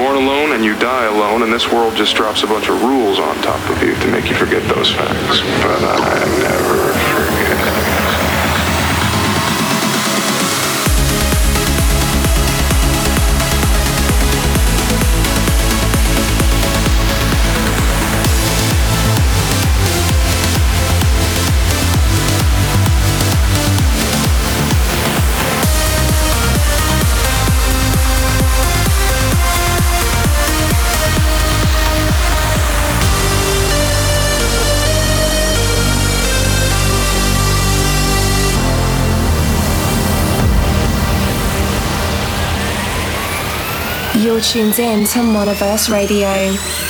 born alone and you die alone, and this world just drops a bunch of rules on top of you to make you forget those facts. But I never You're in to Monoverse Radio.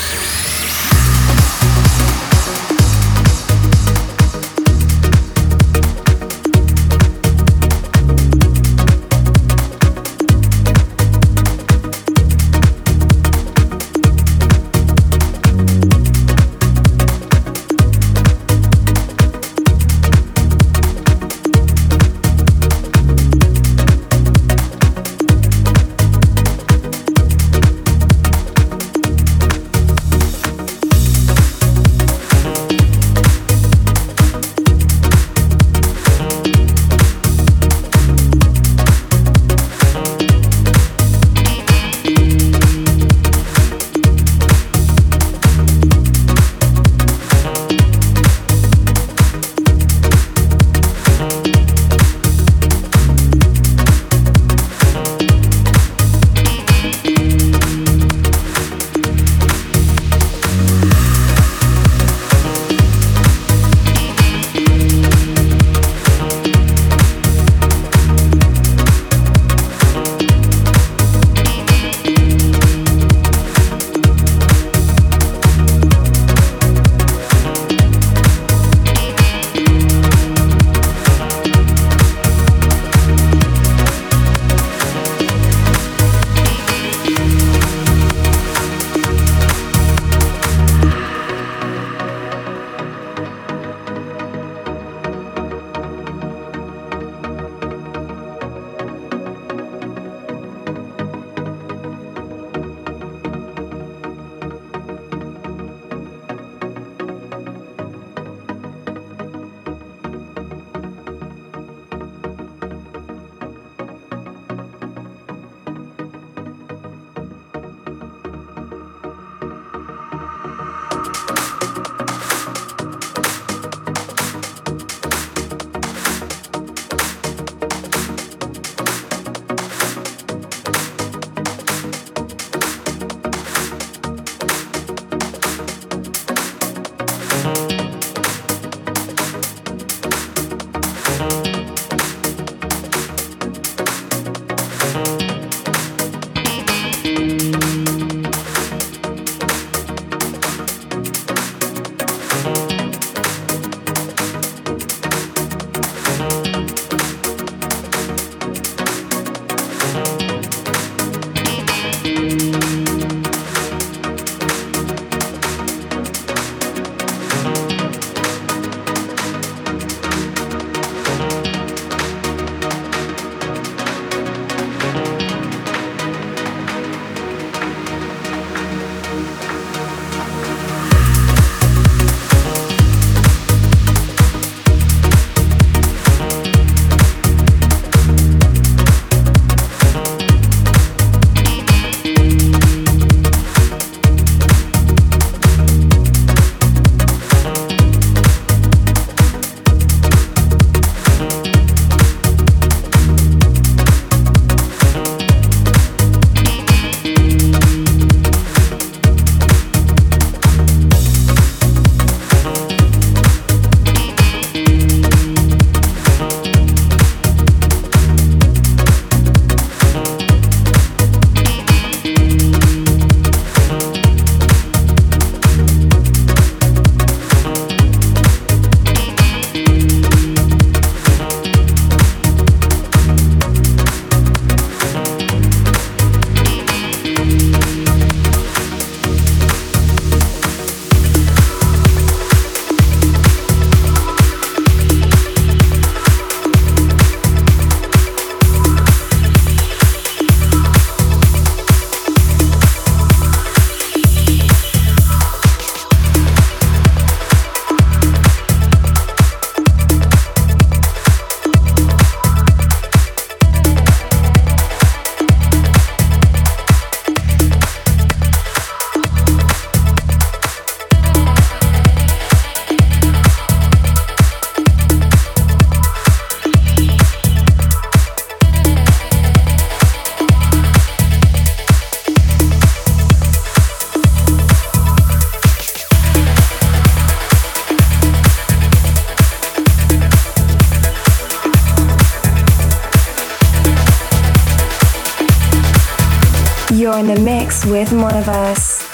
You're in the mix with Monoverse.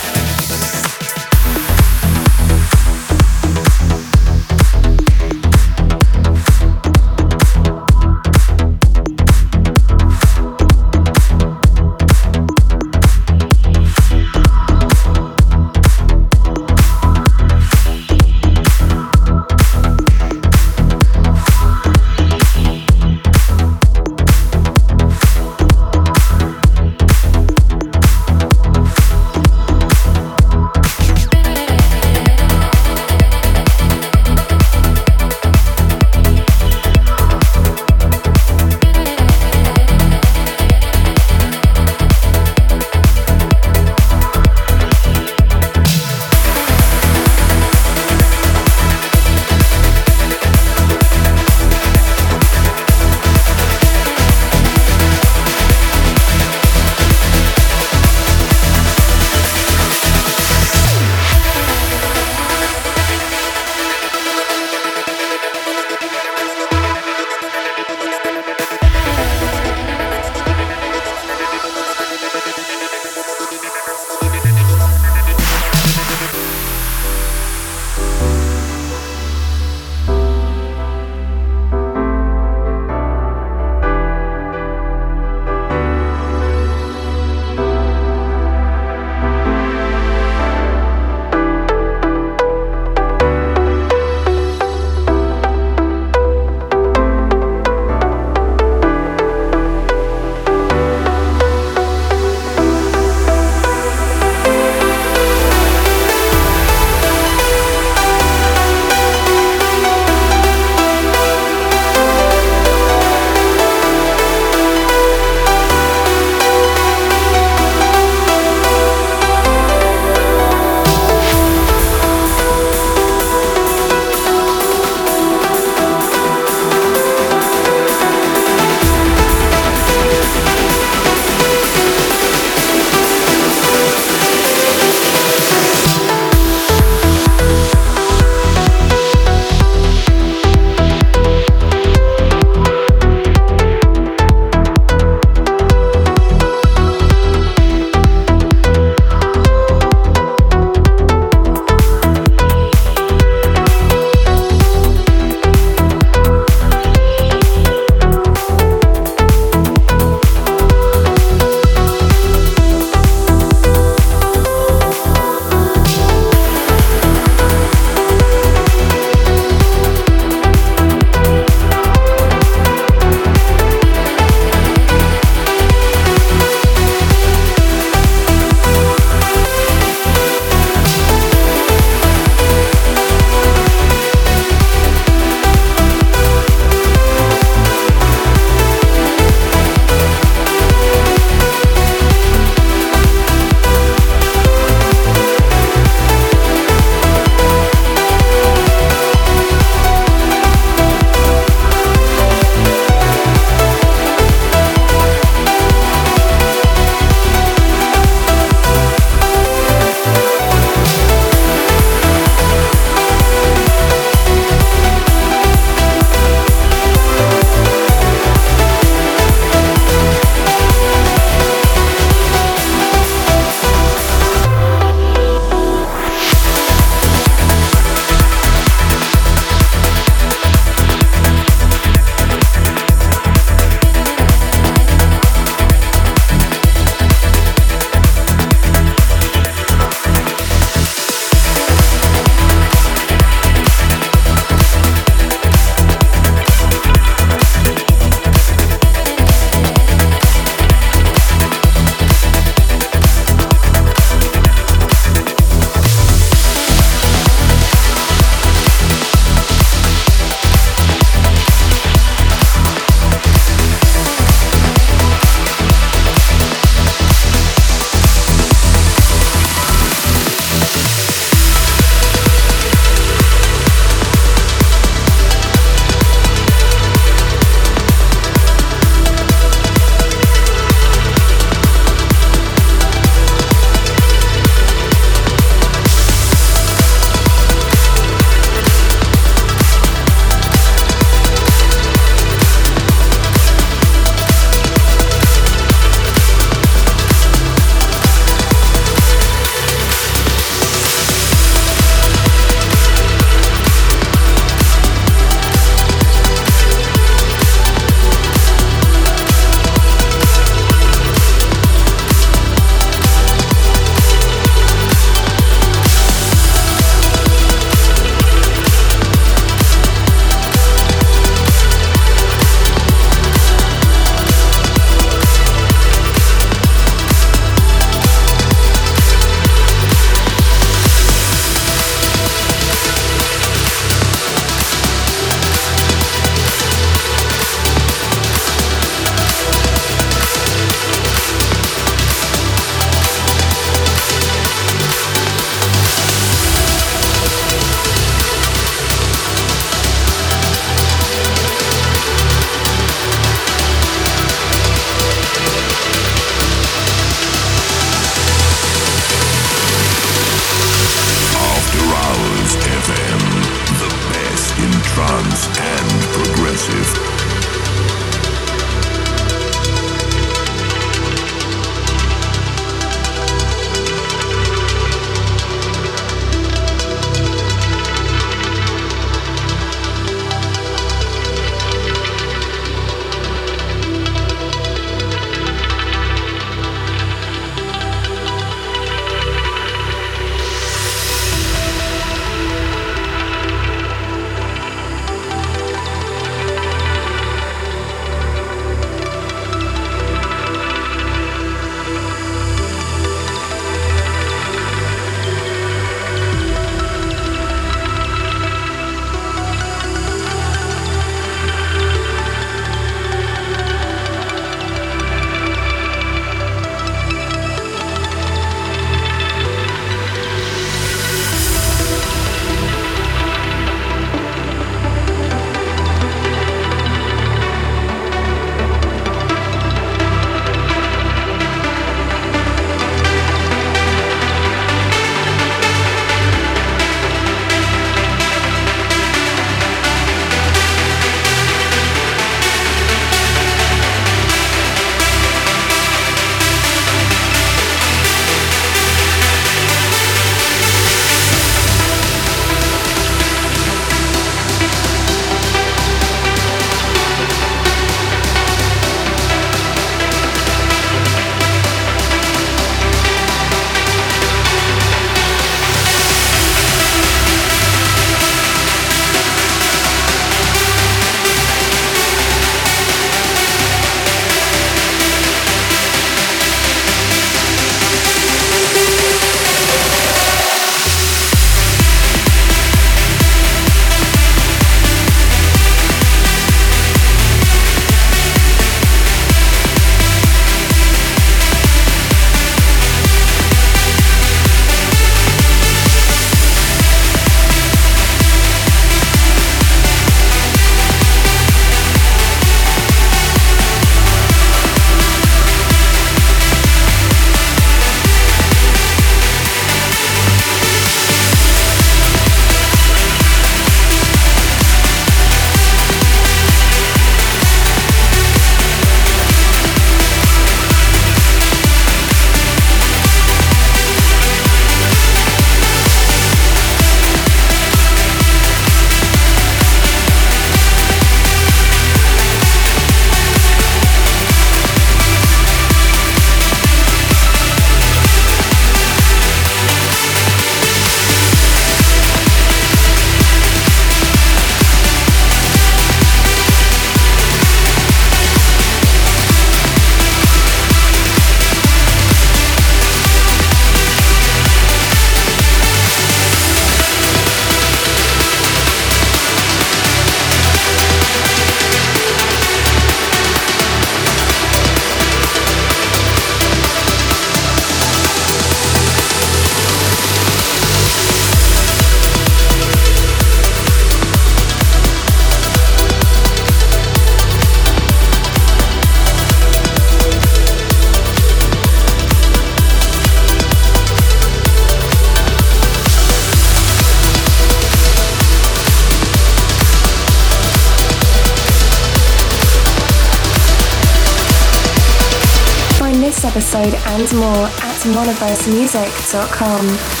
And more at monoversemusic.com.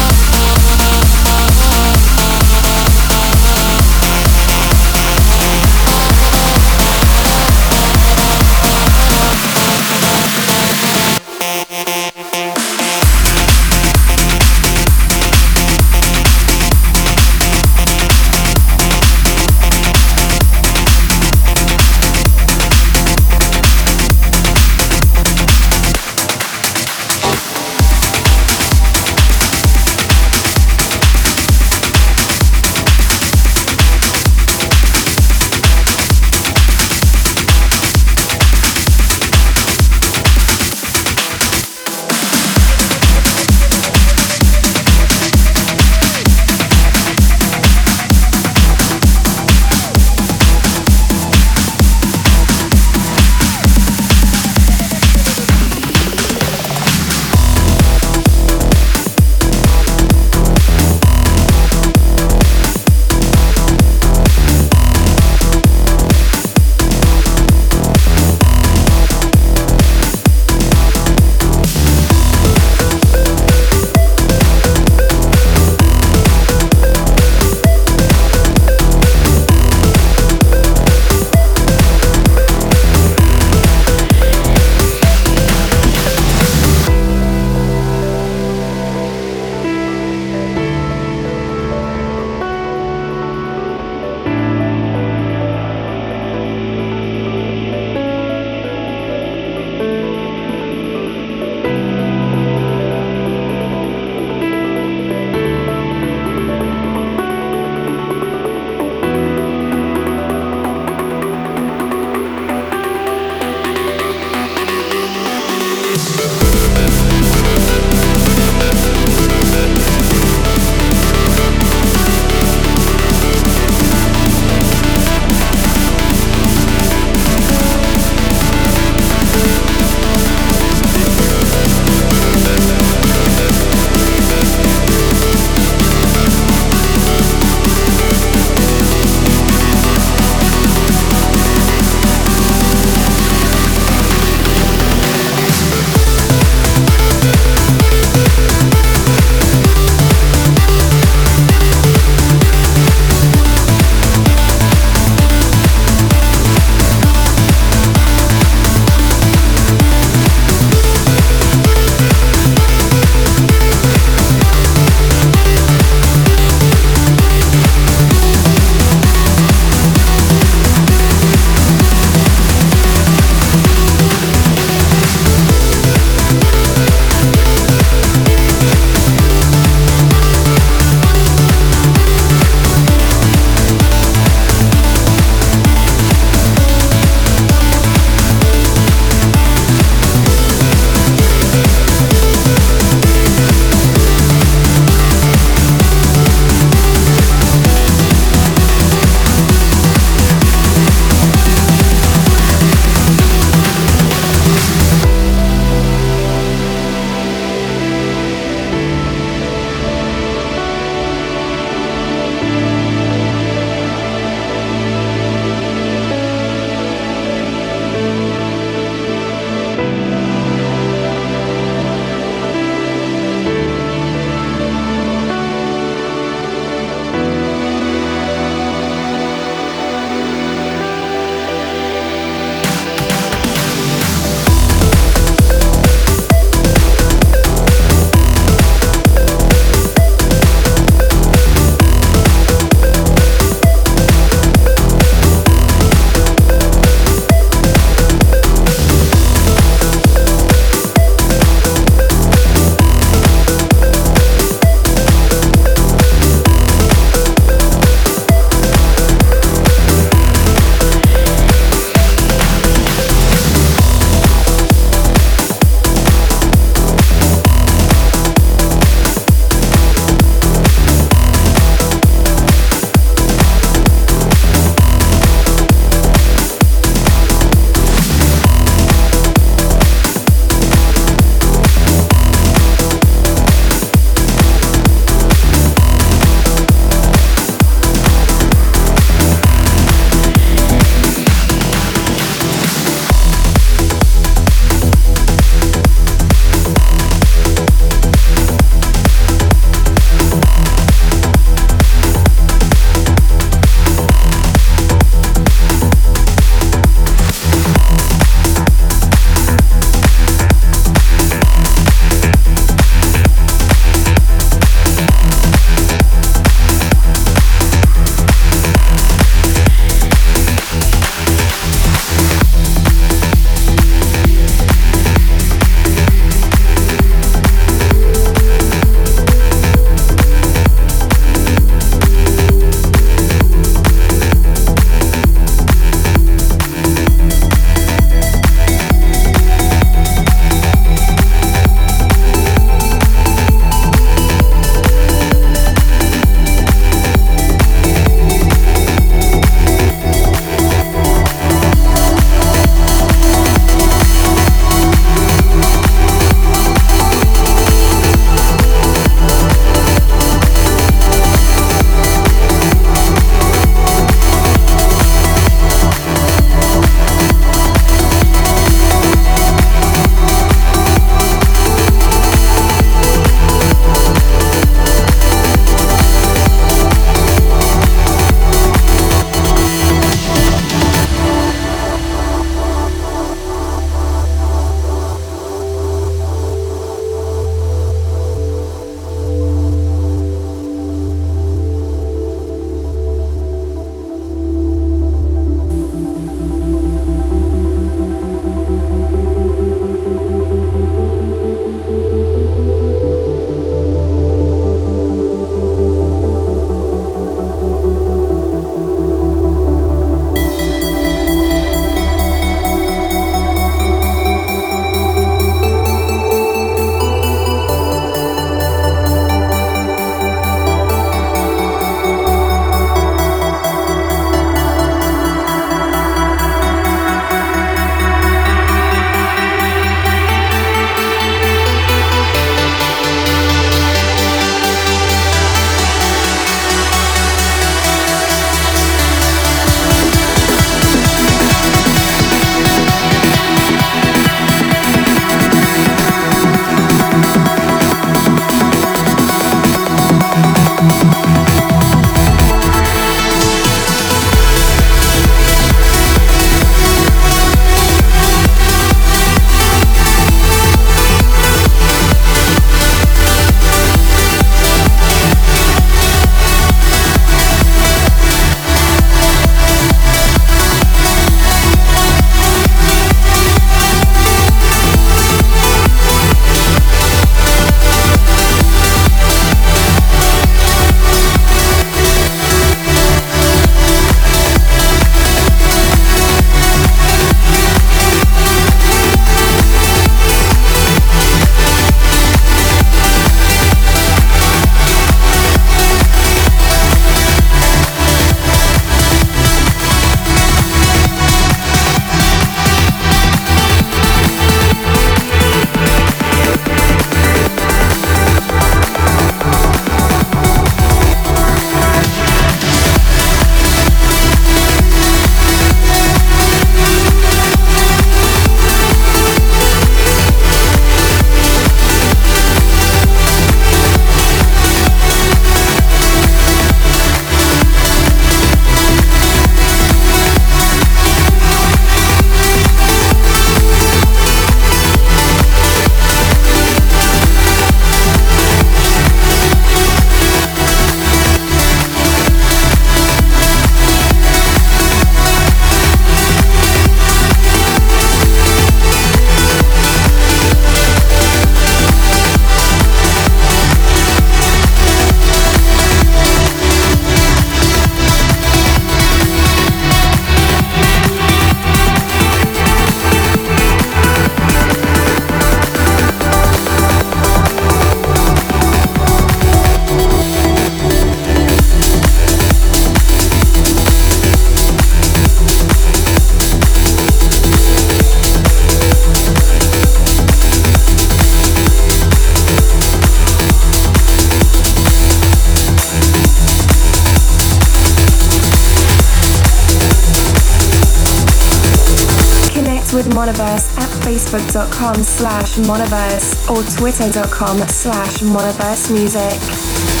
facebook.com slash monoverse or twitter.com slash monoverse music.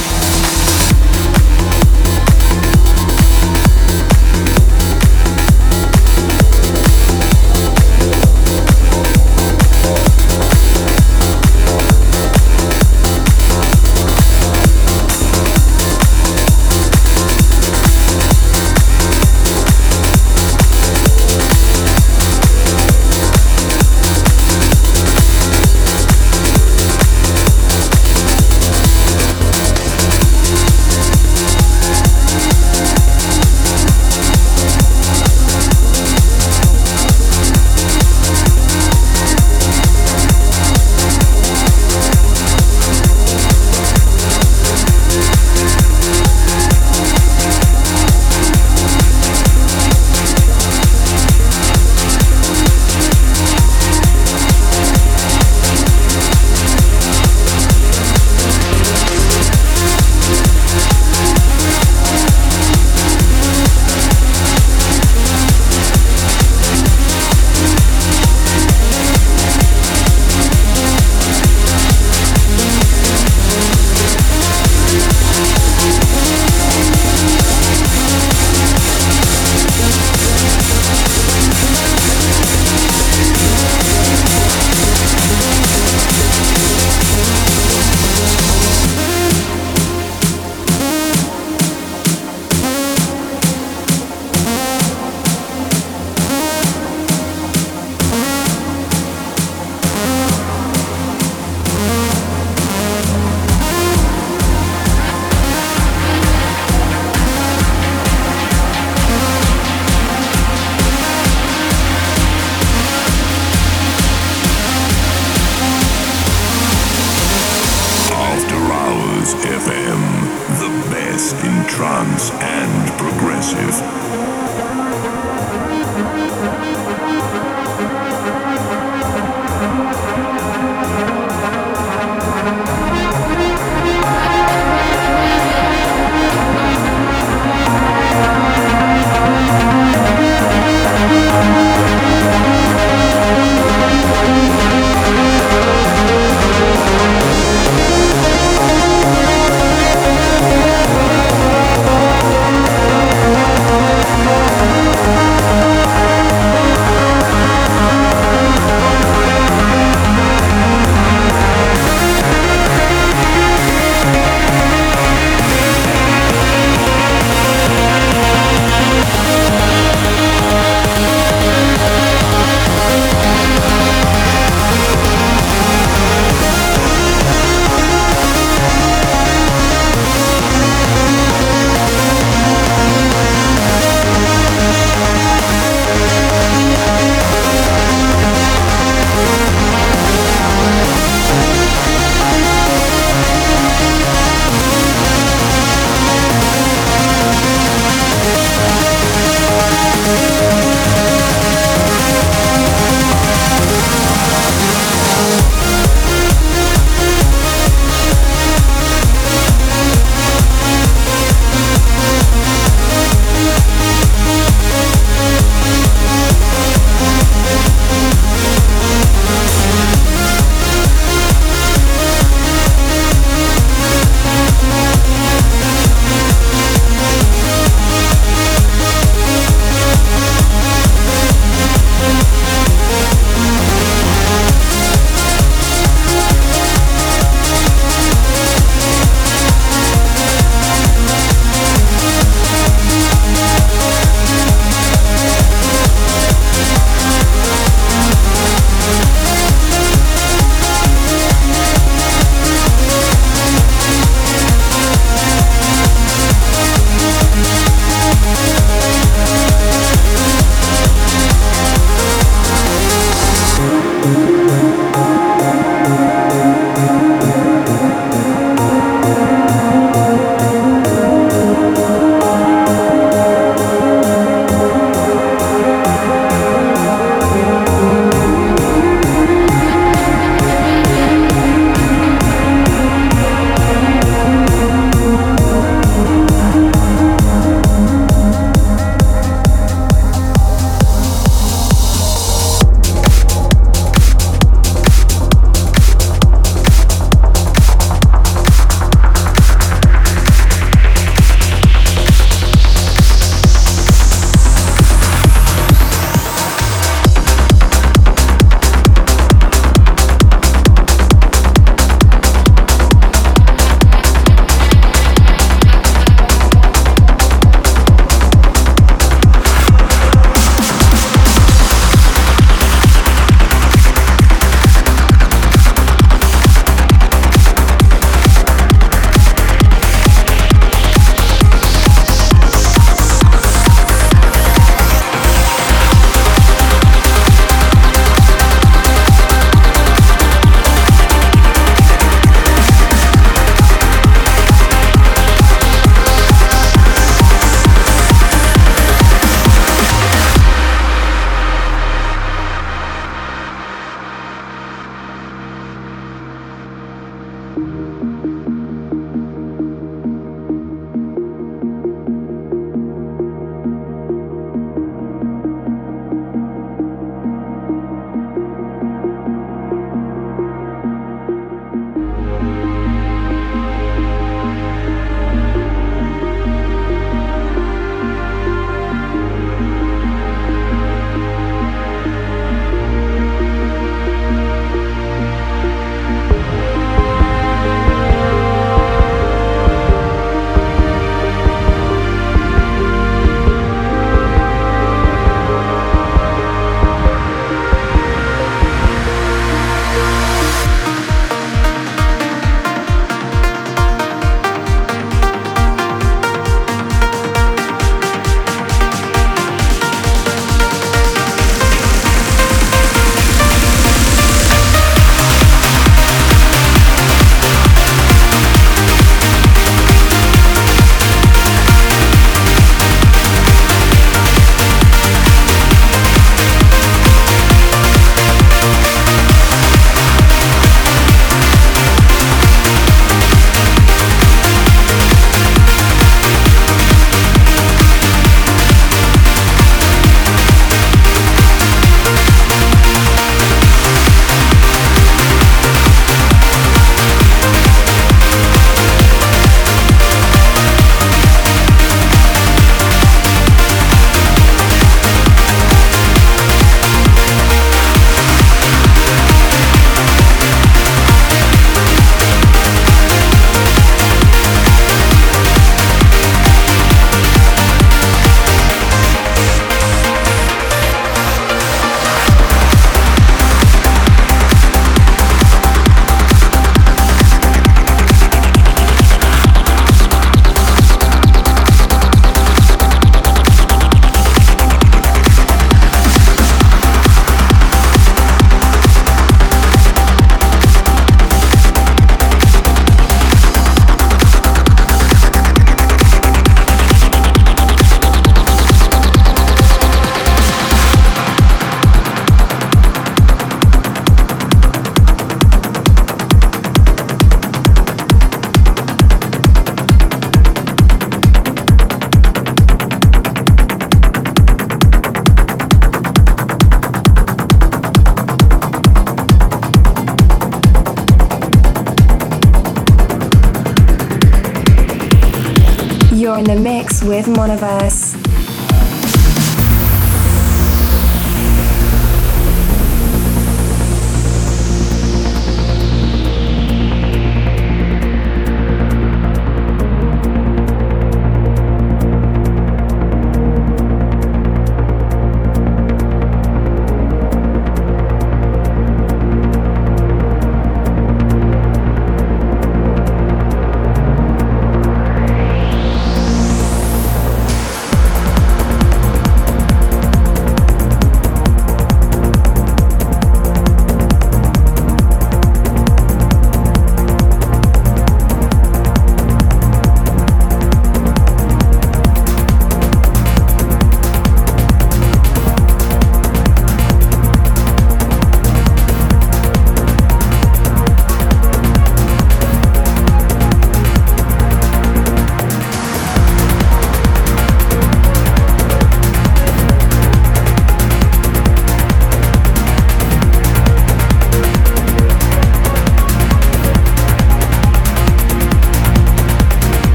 The mix with Monoverse.